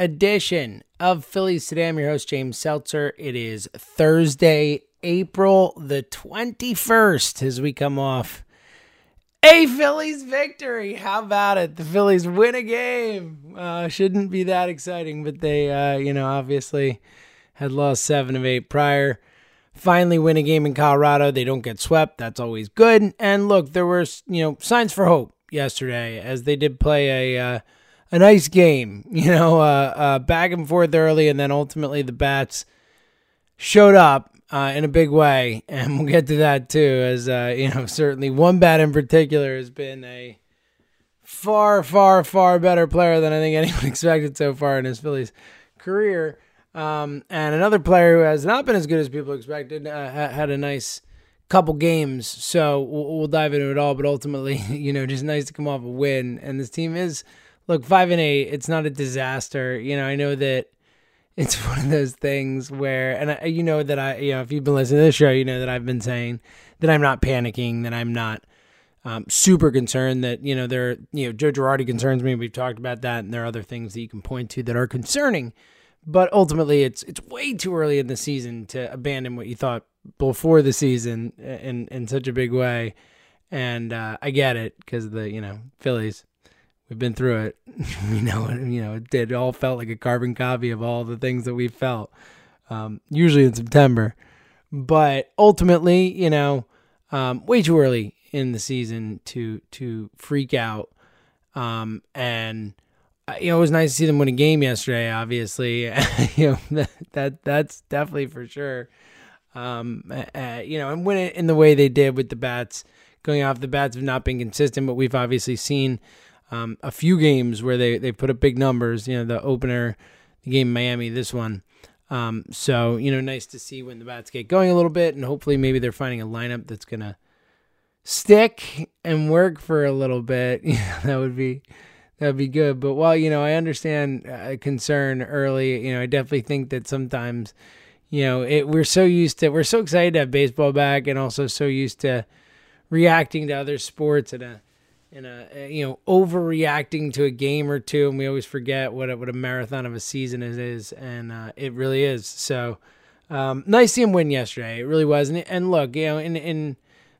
edition of Phillies Today. I'm your host, James Seltzer. It is Thursday, April the 21st, as we come off a Phillies victory. How about it? The Phillies win a game. Uh, shouldn't be that exciting, but they, uh, you know, obviously had lost seven of eight prior. Finally, win a game in Colorado. They don't get swept. That's always good. And look, there were, you know, signs for hope yesterday as they did play a. Uh, a nice game, you know, uh, uh, back and forth early, and then ultimately the bats showed up uh, in a big way, and we'll get to that too. As uh, you know, certainly one bat in particular has been a far, far, far better player than I think anyone expected so far in his Phillies career. Um, and another player who has not been as good as people expected uh, had a nice couple games. So we'll, we'll dive into it all. But ultimately, you know, just nice to come off a win. And this team is look five and eight. It's not a disaster. You know, I know that it's one of those things where, and I, you know that I, you know, if you've been listening to the show, you know that I've been saying that I'm not panicking, that I'm not um, super concerned. That you know, there, you know, Joe Girardi concerns me. We've talked about that, and there are other things that you can point to that are concerning. But ultimately, it's it's way too early in the season to abandon what you thought before the season in in such a big way. And uh, I get it because the you know Phillies We've been through it. we know. You know, it, it all felt like a carbon copy of all the things that we felt. Um, usually in September, but ultimately, you know, um, way too early in the season to to freak out. Um, and uh, you know, it was nice to see them win a game yesterday. Obviously, you know that, that that's definitely for sure. Um, uh, you know, and win it in the way they did with the bats going off. The bats have not been consistent, but we've obviously seen um, a few games where they, they put up big numbers. You know, the opener, the game Miami, this one. Um, so you know, nice to see when the bats get going a little bit, and hopefully maybe they're finding a lineup that's gonna stick and work for a little bit. Yeah, that would be that would be good. But while you know, I understand a concern early. You know, I definitely think that sometimes, you know, it we're so used to we're so excited to have baseball back, and also so used to reacting to other sports in a in a you know overreacting to a game or two, and we always forget what a, what a marathon of a season it is, and uh, it really is. So um, nice to see him win yesterday. It really was. And, and look, you know, in in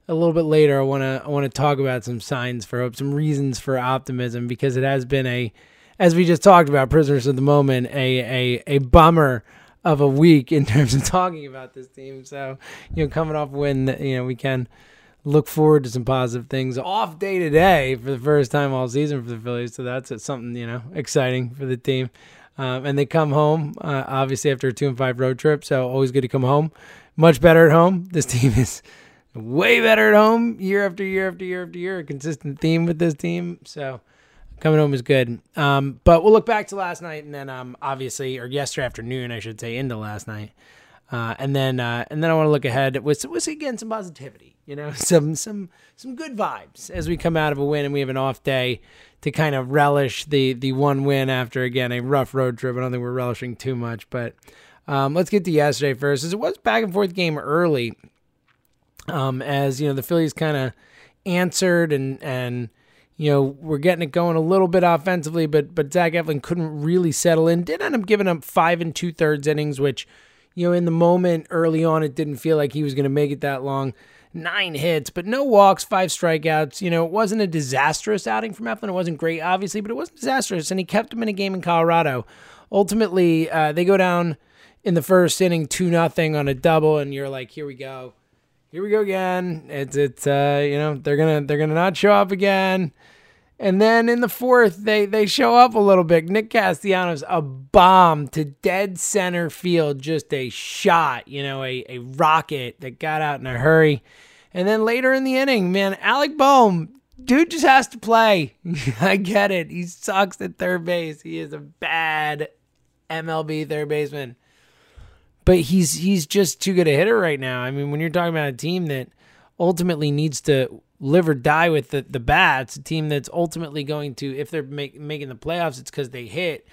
a little bit later, I want to I want to talk about some signs for hope, some reasons for optimism, because it has been a, as we just talked about, prisoners of the moment, a a a bummer of a week in terms of talking about this team. So you know, coming off win, you know, we can look forward to some positive things. Off day today for the first time all season for the Phillies, so that's something you know exciting for the team. Um, and they come home uh, obviously after a two and five road trip, so always good to come home. Much better at home. This team is way better at home year after year after year after year. A consistent theme with this team, so coming home is good. Um, but we'll look back to last night and then um, obviously, or yesterday afternoon, I should say, into last night. Uh, and then uh, and then I want to look ahead with with again some positivity, you know, some some some good vibes as we come out of a win and we have an off day to kind of relish the the one win after again a rough road trip. I don't think we're relishing too much, but um, let's get to yesterday first. As it was back and forth game early, um, as you know the Phillies kind of answered and and you know, we're getting it going a little bit offensively, but but Zach Eflin couldn't really settle in. Did end up giving up five and two thirds innings, which you know, in the moment early on, it didn't feel like he was going to make it that long. Nine hits, but no walks, five strikeouts. You know, it wasn't a disastrous outing from Eflin. It wasn't great, obviously, but it wasn't disastrous, and he kept him in a game in Colorado. Ultimately, uh, they go down in the first inning, two nothing on a double, and you're like, here we go, here we go again. It's it's uh, you know they're gonna they're gonna not show up again And then in the fourth, they they show up a little bit. Nick Castellanos, a bomb to dead center field, just a shot, you know, a, a rocket that got out in a hurry. And then later in the inning, man, Alec Bohm, dude just has to play. I get it. He sucks at third base. He is a bad MLB third baseman. But he's he's just too good a hitter right now. I mean, when you're talking about a team that ultimately needs to live or die with the, the bats, a team that's ultimately going to, if they're make, making the playoffs, it's because they hit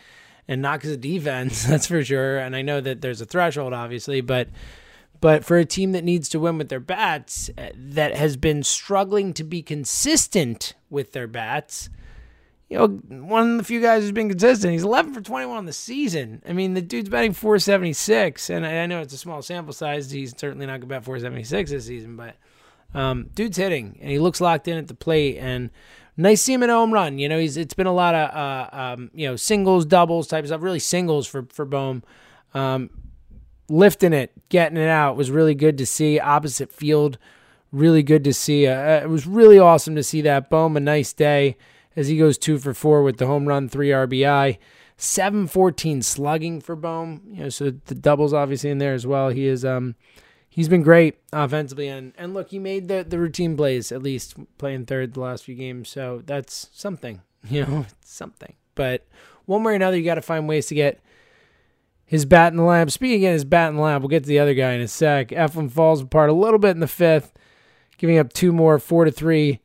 and not because of defense. That's for sure. And I know that there's a threshold, obviously, but but for a team that needs to win with their bats, uh, that has been struggling to be consistent with their bats, you know, one of the few guys who's been consistent. He's 11 for 21 on the season. I mean, the dude's batting 476, and I know it's a small sample size. He's certainly not going to bat 476 this season, but um, dude's hitting, and he looks locked in at the plate. And nice to see him home run. You know, he's it's been a lot of uh, um, you know singles, doubles type of stuff. Really singles for for Bohm. Um, lifting it, getting it out was really good to see. Opposite field, really good to see. Uh, uh it was really awesome to see that. Bohm, a nice day as he goes two for four with the home run, three RBI. 714 slugging for Bohm. You know, so the doubles obviously in there as well. He is um he's been great offensively and and look, he made the the routine plays at least playing third the last few games. So that's something. You know, something. But one way or another you got to find ways to get his bat in the lab. Speaking again, his bat in the lab. We'll get to the other guy in a sec. Eflin falls apart a little bit in the fifth, giving up two more, four to three.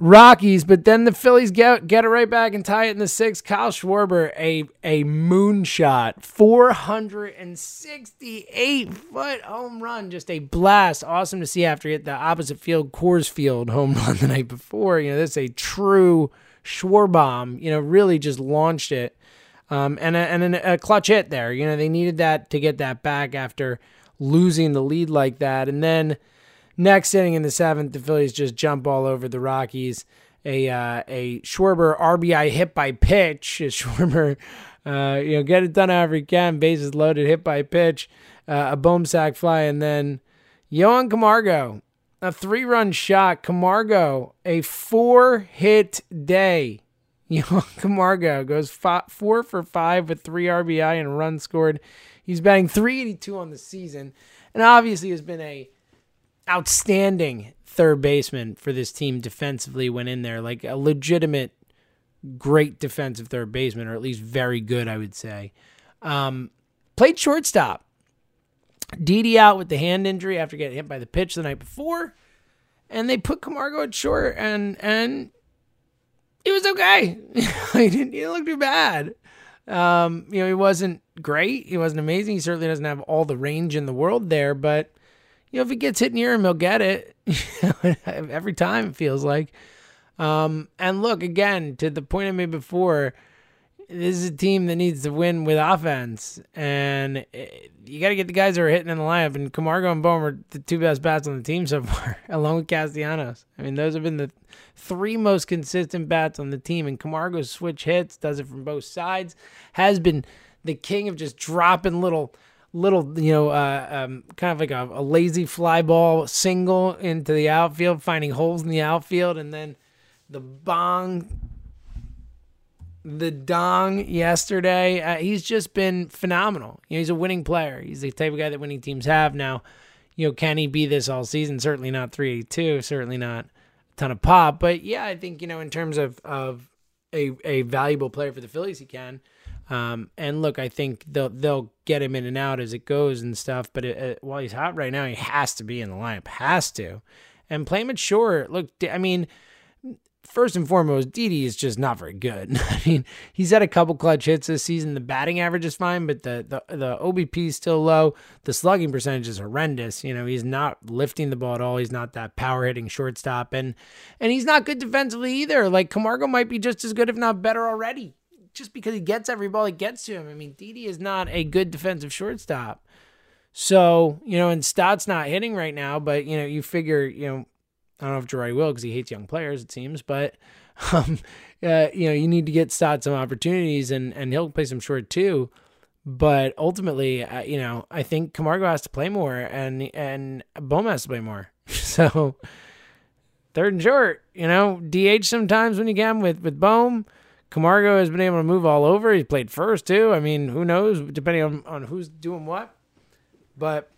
Rockies, but then the Phillies get get it right back and tie it in the sixth. Kyle Schwarber, a a moonshot, 468 foot home run, just a blast. Awesome to see after he hit the opposite field, Coors Field home run the night before. You know, this is a true Schwarbomb. You know, really just launched it um, and a, and a clutch hit there. You know, they needed that to get that back after losing the lead like that. And then next inning in the seventh, the Phillies just jump all over the Rockies. A uh, a Schwarber RBI hit by pitch. Schwarber, uh, you know, get it done however he can. Bases loaded, hit by pitch, uh, a Bohm sack fly, and then Johan Camargo, a three run shot. Camargo, a four hit day. Johan Camargo goes five, four for five with three RBI and run scored. He's batting 382 on the season, and obviously has been a outstanding third baseman for this team defensively. went in there, like a legitimate, great defensive third baseman, or at least very good, I would say. Um, played shortstop. Didi out with the hand injury after getting hit by the pitch the night before, and they put Camargo at short, and and it was okay. he, didn't, he didn't look too bad. Um, you know, he wasn't great. He wasn't amazing. He certainly doesn't have all the range in the world there, but you know, if he gets hit near him, he'll get it. Every time it feels like. Um, and look again to the point I made before this is a team that needs to win with offense, and eh, you got to get the guys that are hitting in the lineup. And Camargo and Bohm are the two best bats on the team so far, along with Castellanos. I mean, those have been the three most consistent bats on the team. And Camargo's switch hits, does it from both sides, has been the king of just dropping little little, you know, uh, um, kind of like a, a, lazy fly ball single into the outfield, finding holes in the outfield, and then the bong the dong yesterday. Uh, he's just been phenomenal. You know, he's a winning player. He's the type of guy that winning teams have. Now, you know, can he be this all season? Certainly not 382. Certainly not a ton of pop. But yeah, I think you know, in terms of of a a valuable player for the Phillies, he can. Um, and look, I think they'll they'll get him in and out as it goes and stuff. But it, it, while he's hot right now, he has to be in the lineup. Has to, and play him at short. Look, I mean first and foremost, Didi is just not very good. I mean, he's had a couple clutch hits this season. The batting average is fine, but the the the OBP is still low. The slugging percentage is horrendous. You know, he's not lifting the ball at all. He's not that power hitting shortstop, and and he's not good defensively either. Like Camargo might be just as good, if not better, already. Just because he gets every ball he gets to him. I mean, Didi is not a good defensive shortstop. So, you know, and Stott's not hitting right now, but, you know, you figure, you know, I don't know if Girardi will because he hates young players, it seems. But um, uh, you know, you need to get Stott some opportunities, and and he'll play some short too. But ultimately, uh, you know, I think Camargo has to play more, and and Bohm has to play more. so third and short. You know, DH sometimes when you can with with Bohm. Camargo has been able to move all over. He played first too. I mean, who knows, depending on, on who's doing what. But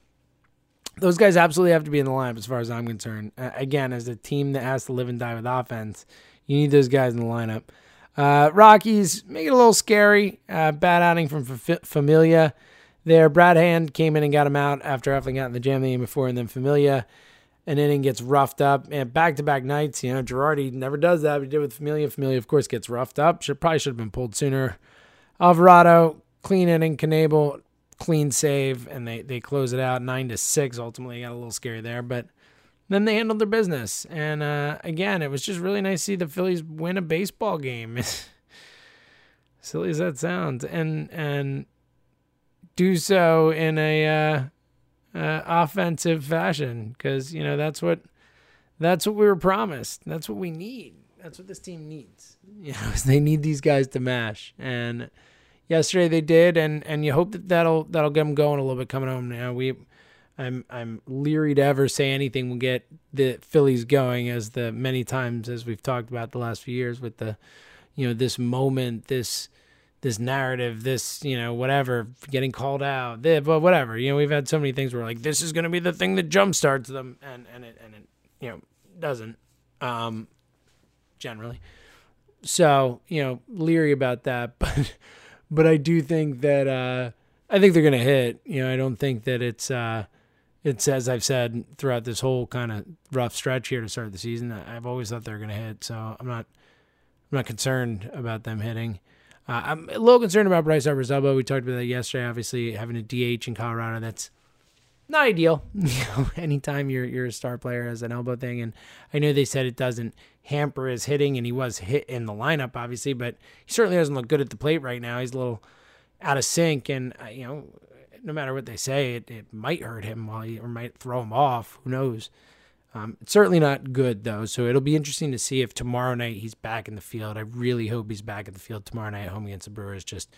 those guys absolutely have to be in the lineup as far as I'm concerned. Uh, again, as a team that has to live and die with offense, you need those guys in the lineup. Uh, Rockies make it a little scary. Uh, bad outing from F- Familia there. Brad Hand came in and got him out after having gotten the jam the game before, and then Familia, an inning gets roughed up. And back to back nights, you know, Girardi never does that. He did with Familia. Familia, of course, gets roughed up. Should probably should have been pulled sooner. Alvarado, clean inning. Knebel, clean save, and they they close it out nine to six. Ultimately, got a little scary there, but then they handled their business. And uh, again, it was just really nice to see the Phillies win a baseball game. Silly as that sounds, and and do so in a uh, uh, offensive fashion because you know that's what that's what we were promised. That's what we need. That's what this team needs. You know, they need these guys to mash. And yesterday they did, and and you hope that that'll that'll get them going a little bit coming home. Now we I'm I'm leery to ever say anything will get the Phillies going as the many times as we've talked about the last few years with the you know this moment this this narrative this you know whatever getting called out but whatever you know we've had so many things where like this is going to be the thing that jumpstarts them and and it and it you know doesn't um generally so you know leery about that but but I do think that uh I think they're going to hit you know I don't think that it's uh it's as I've said throughout this whole kind of rough stretch here to start the season. I've always thought they're going to hit, so I'm not I'm not concerned about them hitting. Uh, I'm a little concerned about Bryce Harper's elbow. We talked about that yesterday. Obviously, having a DH in Colorado, that's not ideal. Anytime you're you're a star player has an elbow thing, and I know they said it doesn't hamper his hitting, and he was hit in the lineup, obviously, but he certainly doesn't look good at the plate right now. He's a little out of sync, and uh, you know, no matter what they say, it, it might hurt him while he or might throw him off. Who knows? Um, it's certainly not good though, so it'll be interesting to see if tomorrow night he's back in the field. I really hope he's back in the field tomorrow night at home against the Brewers. Just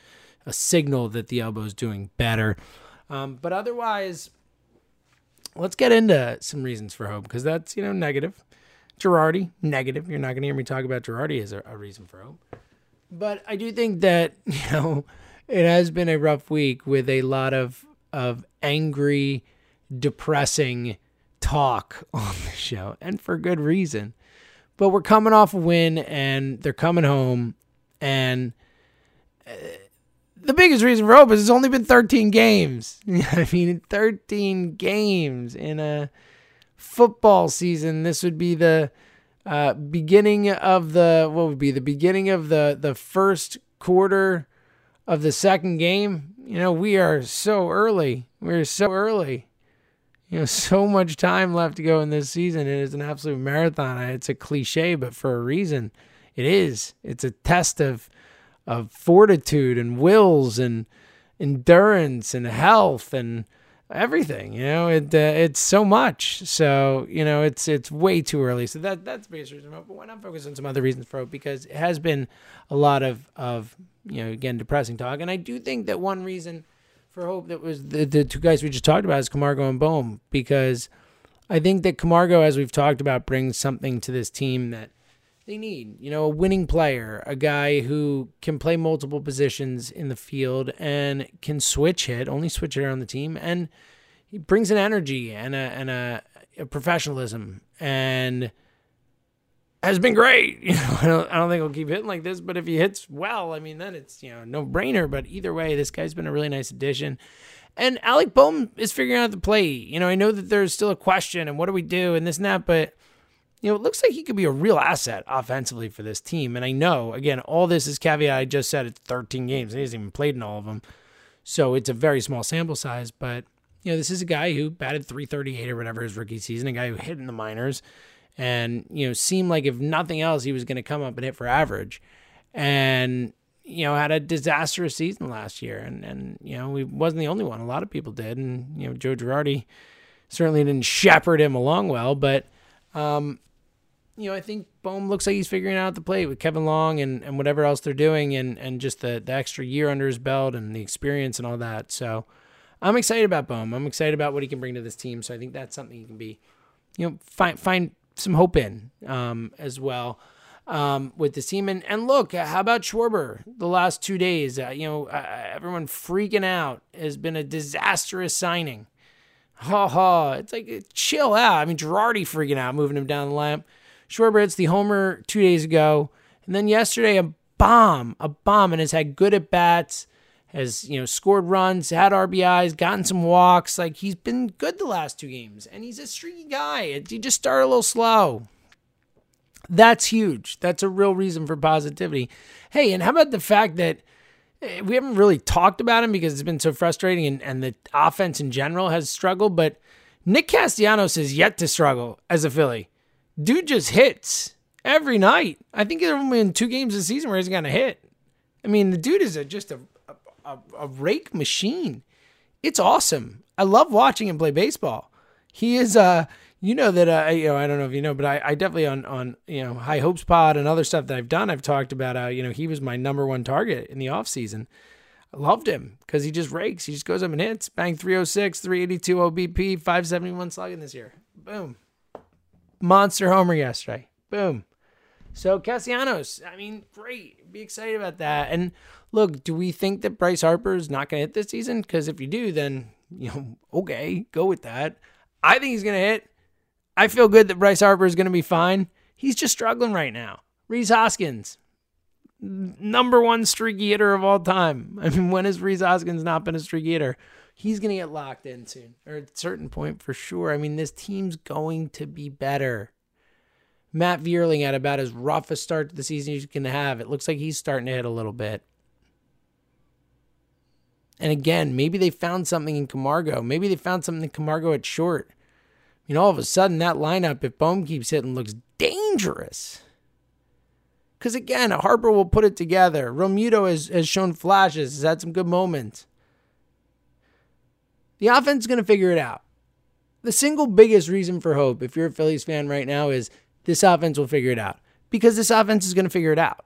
a signal that the elbow is doing better. Um, but otherwise, let's get into some reasons for hope because that's you know negative. Girardi negative. You're not going to hear me talk about Girardi as a, a reason for hope. But I do think that you know it has been a rough week with a lot of of angry, depressing talk on the show, and for good reason. But we're coming off a win, and they're coming home, and uh, the biggest reason for hope is it's only been 13 games. I mean, 13 games in a football season. This would be the uh, beginning of the what would be the beginning of the the first quarter of the second game, you know, we are so early. We're so early. You know, so much time left to go in this season. It is an absolute marathon. It's a cliche, but for a reason. It is. It's a test of of fortitude and wills and endurance and health and everything. You know, it uh, it's so much. So you know, it's it's way too early. So that that's the biggest reason. But why not focus on some other reasons for it? Because it has been a lot of of you know again depressing talk, and I do think that one reason for hope that was the, the two guys we just talked about is Camargo and Bohm because I think that Camargo, as we've talked about, brings something to this team that they need. You know, a winning player, a guy who can play multiple positions in the field and can switch hit, only switch hitter on the team, and he brings an energy and a and a, a professionalism and has been great. You know, I don't, I don't think he'll keep hitting like this, but if he hits well, I mean, then it's you know no brainer. But either way, this guy's been a really nice addition. And Alec Bohm is figuring out the play. You know, I know that there's still a question and what do we do and this and that, but you know, it looks like he could be a real asset offensively for this team. And I know, again, all this is caveat. I just said it's 13 games. He hasn't even played in all of them. So it's a very small sample size. But, you know, this is a guy who batted 338 or whatever his rookie season, a guy who hit in the minors and, you know, seemed like if nothing else, he was going to come up and hit for average. And, you know, had a disastrous season last year. And, and you know, he wasn't the only one. A lot of people did. And, you know, Joe Girardi certainly didn't shepherd him along well. But, um, you know, I think Bohm looks like he's figuring out the play with Kevin Long and, and whatever else they're doing and, and just the, the extra year under his belt and the experience and all that. So I'm excited about Bohm. I'm excited about what he can bring to this team. So I think that's something he can be, you know, find find some hope in um, as well um, with the team. And, and look, how about Schwarber the last two days? Uh, you know, uh, everyone freaking out has been a disastrous signing. Ha ha. It's like, chill out. I mean, Girardi freaking out, moving him down the lamp. Schwarber hits the homer two days ago. And then yesterday, a bomb, a bomb, and has had good at bats, has, you know, scored runs, had RBIs, gotten some walks. Like, he's been good the last two games. And he's a streaky guy. He just started a little slow. That's huge. That's a real reason for positivity. Hey, and how about the fact that eh, we haven't really talked about him because it's been so frustrating and, and the offense in general has struggled, but Nick Castellanos is yet to struggle as a Philly. Dude just hits every night. I think there have been two games this season where he's going to hit. I mean, the dude is a, just a, a, a rake machine. It's awesome. I love watching him play baseball. He is uh you know that uh, you know I don't know if you know, but I, I definitely on on you know High Hopes Pod and other stuff that I've done, I've talked about how you know he was my number one target in the off season. I loved him because he just rakes. He just goes up and hits. Bang 306, 382 OBP, 571 slugging this year. Boom. Monster homer yesterday. Boom. So Castellanos, I mean, great. Be excited about that. And look, do we think that Bryce Harper is not going to hit this season? Because if you do, then you know, okay, go with that. I think he's going to hit. I feel good that Bryce Harper is going to be fine. He's just struggling right now. Rhys Hoskins, number one streaky hitter of all time. I mean, when has Rhys Hoskins not been a streaky hitter? He's going to get locked in soon, or at a certain point for sure. I mean, this team's going to be better. Matt Vierling had about as rough a start to the season as you can have. It looks like he's starting to hit a little bit. And again, maybe they found something in Camargo. Maybe they found something in Camargo at short. You know, all of a sudden that lineup, if Bohm keeps hitting, looks dangerous. Because again, Harper will put it together. Realmuto has, has shown flashes, has had some good moments. The offense is going to figure it out. The single biggest reason for hope, if you're a Phillies fan right now, is this offense will figure it out. Because this offense is going to figure it out.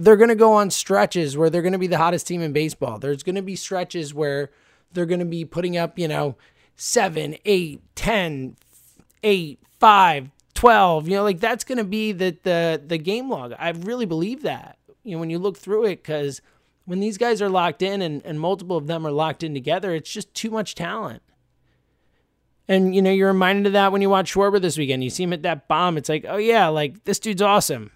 They're going to go on stretches where they're going to be the hottest team in baseball. There's going to be stretches where they're going to be putting up, you know, seven, eight, 10, 8, 5, 12. You know, like that's going to be the, the, the game log. I really believe that, you know, when you look through it, because when these guys are locked in and, and multiple of them are locked in together, it's just too much talent. And, you know, you're reminded of that when you watch Schwarber this weekend. You see him at that bomb. It's like, oh, yeah, like this dude's awesome.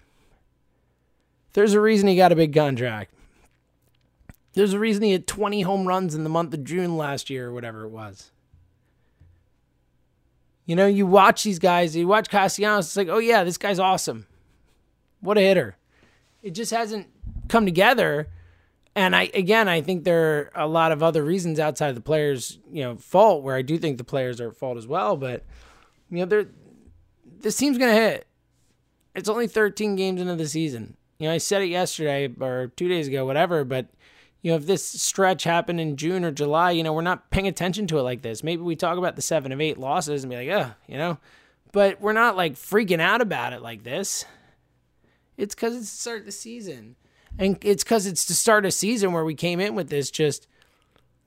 There's a reason he got a big contract. There's a reason he had 20 home runs in the month of June last year or whatever it was. You know, you watch these guys, you watch Castellanos, it's like, oh yeah, this guy's awesome. What a hitter. It just hasn't come together. And I again, I think there are a lot of other reasons outside of the players, you know, fault where I do think the players are at fault as well. But you know, they're this team's gonna hit. It's only 13 games into the season. You know, I said it yesterday or two days ago, whatever, but you know, if this stretch happened in June or July, you know, we're not paying attention to it like this. Maybe we talk about the seven of eight losses and be like, oh, you know, but we're not like freaking out about it like this. It's because it's the start of the season. And it's because it's the start of season where we came in with this just,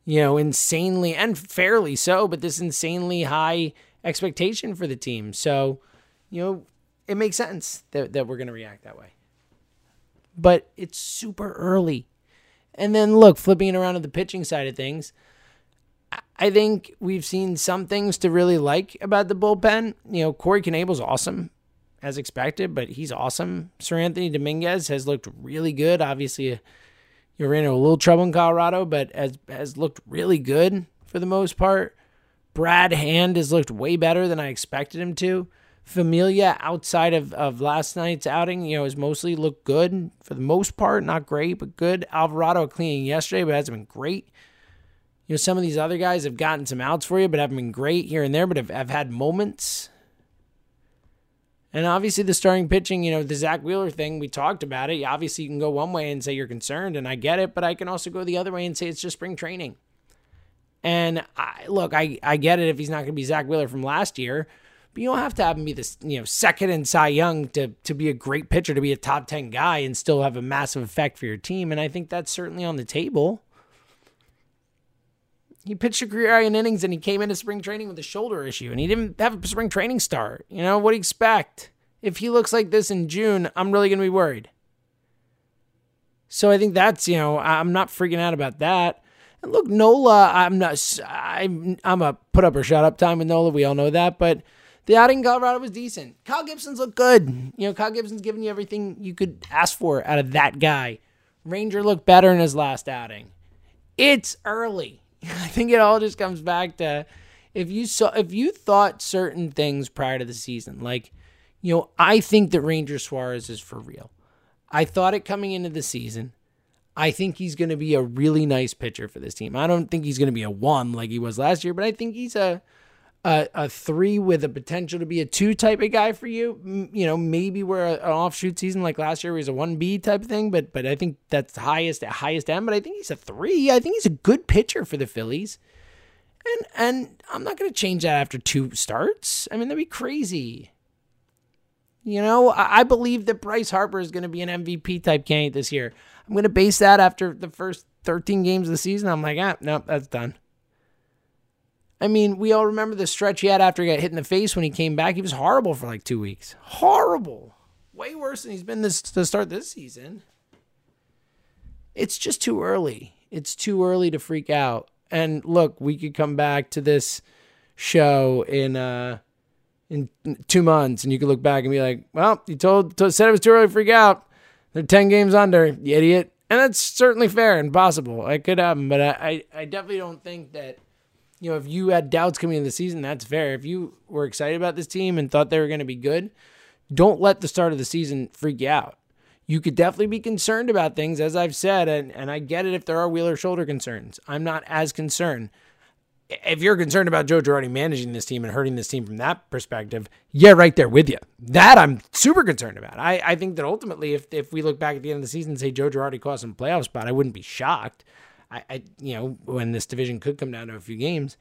you know, insanely and fairly so, but this insanely high expectation for the team. So, you know, it makes sense that, that we're going to react that way. But it's super early. And then look, flipping it around to the pitching side of things, I think we've seen some things to really like about the bullpen. You know, Corey Knebel's awesome as expected, but he's awesome. Seranthony Dominguez has looked really good. Obviously, uh, you're in a little trouble in Colorado, but has has looked really good for the most part. Brad Hand has looked way better than I expected him to. Familia outside of, of last night's outing, you know, has mostly looked good for the most part. Not great, but good. Alvarado cleaning yesterday, but hasn't been great. You know, some of these other guys have gotten some outs for you, but haven't been great here and there, but have, have had moments. And obviously, the starting pitching, you know, the Zach Wheeler thing, we talked about it. Obviously, you can go one way and say you're concerned, and I get it, but I can also go the other way and say it's just spring training. And I, look, I, I get it if he's not going to be Zach Wheeler from last year, but you don't have to have him be this, you know, second in Cy Young to to be a great pitcher, to be a top ten guy, and still have a massive effect for your team. And I think that's certainly on the table. He pitched a career high in innings and he came into spring training with a shoulder issue and he didn't have a spring training start. You know, what do you expect? If he looks like this in June, I'm really going to be worried. So I think that's, you know, I'm not freaking out about that. And look, Nola, I'm not, I'm, I'm a put up or shut up time with Nola. We all know that. But the outing in Colorado was decent. Kyle Gibson's looked good. You know, Kyle Gibson's giving you everything you could ask for out of that guy. Ranger looked better in his last outing. It's early. I think it all just comes back to if you saw if you thought certain things prior to the season, like you know, I think that Ranger Suarez is for real. I thought it coming into the season. I think he's going to be a really nice pitcher for this team. I don't think he's going to be a one like he was last year, but I think he's a a, a three with a potential to be a two type of guy for you. You know, maybe we're an offshoot season like last year, where he's a one B type thing. But but I think that's the highest at highest end. But I think he's a three. I think he's a good pitcher for the Phillies. And and I'm not going to change that after two starts. I mean, that'd be crazy. You know, I, I believe that Bryce Harper is going to be an MVP type candidate this year. I'm going to base that after the first 13 games of the season. I'm like, ah, no, that's done. I mean, we all remember the stretch he had after he got hit in the face when he came back. He was horrible for like two weeks. Horrible. Way worse than he's been this to start this season. It's just too early. It's too early to freak out. And look, we could come back to this show in uh in two months and you could look back and be like, well, you told, told said it was too early to freak out. They're 10 games under, you idiot. And that's certainly fair and possible. It could happen, but I, I, I definitely don't think that you know, if you had doubts coming into the season, that's fair. If you were excited about this team and thought they were going to be good, don't let the start of the season freak you out. You could definitely be concerned about things, as I've said, and, and I get it if there are Wheeler shoulder concerns. I'm not as concerned. If you're concerned about Joe Girardi managing this team and hurting this team from that perspective, yeah, right there with you. That I'm super concerned about. I, I think that ultimately, if, if we look back at the end of the season and say Joe Girardi cost some playoff spot, I wouldn't be shocked. I, I you know, when this division could come down to a few games.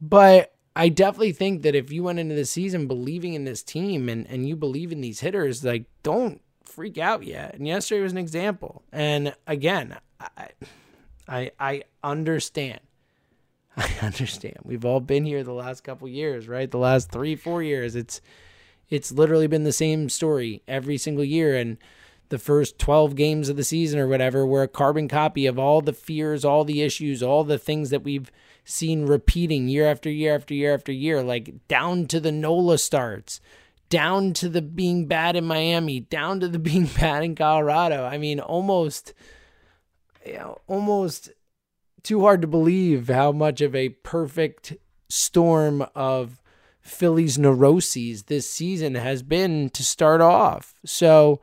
But I definitely think that if you went into the season believing in this team and, and you believe in these hitters, like don't freak out yet. And yesterday was an example. And again, I I I understand. I understand. We've all been here the last couple years, right? The last three, four years. It's it's literally been the same story every single year. And the first 12 games of the season or whatever were a carbon copy of all the fears, all the issues, all the things that we've seen repeating year after year after year after year, like down to the NOLA starts, down to the being bad in Miami, down to the being bad in Colorado. I mean, almost, you know, almost too hard to believe how much of a perfect storm of Phillies neuroses this season has been to start off. So,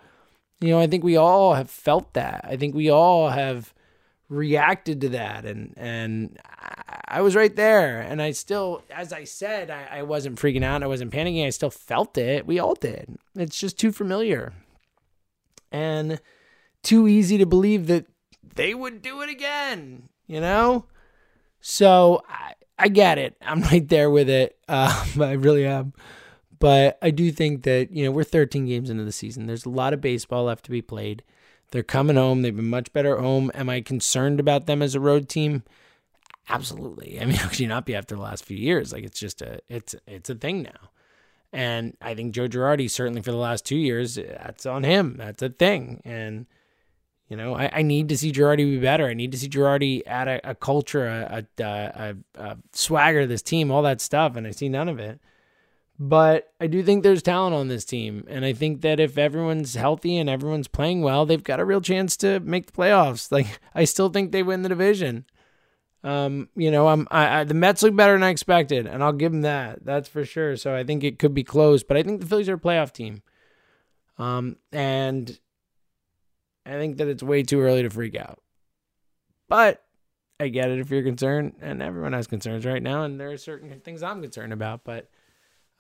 you know, I think we all have felt that. I think we all have reacted to that. And and I was right there. And I still as I said I, I wasn't freaking out. I wasn't panicking. I still felt it. We all did. It's just too familiar and too easy to believe that they would do it again you know? So I, I get it. I'm right there with it. Um, I really am but I do think that, you know, we're 13 games into the season. There's a lot of baseball left to be played. They're coming home. They've been much better at home. Am I concerned about them as a road team? Absolutely. I mean, how could you not be after the last few years? Like it's just a it's it's a thing now. And I think Joe Girardi, certainly for the last two years, that's on him. That's a thing. And, you know, I, I need to see Girardi be better. I need to see Girardi add a, a culture, a, a, a, a swagger to this team, all that stuff. And I see none of it. But I do think there's talent on this team. And I think that if everyone's healthy and everyone's playing well, they've got a real chance to make the playoffs. Like, I still think they win the division. Um, you know, I'm I, I, the Mets look better than I expected, and I'll give them that. That's for sure. So I think it could be close, but I think the Phillies are a playoff team. Um, and I think that it's way too early to freak out. But I get it if you're concerned, and everyone has concerns right now, and there are certain things I'm concerned about, but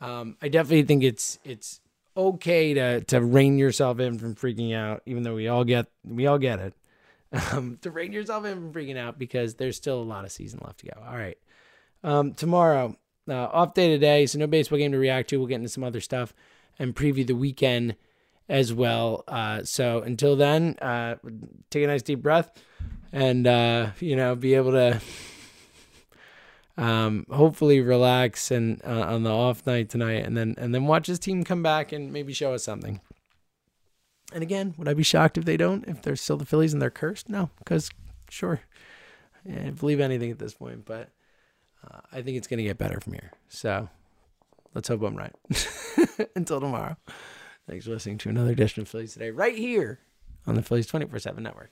um, I definitely think it's it's okay to to rein yourself in from freaking out, even though we all get we all get it. Um, to rein yourself in from freaking out because there's still a lot of season left to go. All right, um, tomorrow uh, off day today, so no baseball game to react to. We'll get into some other stuff and preview the weekend as well. Uh, so until then, uh, take a nice deep breath and uh, you know be able to um, hopefully relax and uh, on the off night tonight, and then and then watch his team come back and maybe show us something. And again, would I be shocked if they don't? If they're still the Phillies and they're cursed? No, because sure, I believe anything at this point, but uh, I think it's going to get better from here. So let's hope I'm right. Until tomorrow. Thanks for listening to another edition of Phillies Today, right here on the Phillies 24 7 network.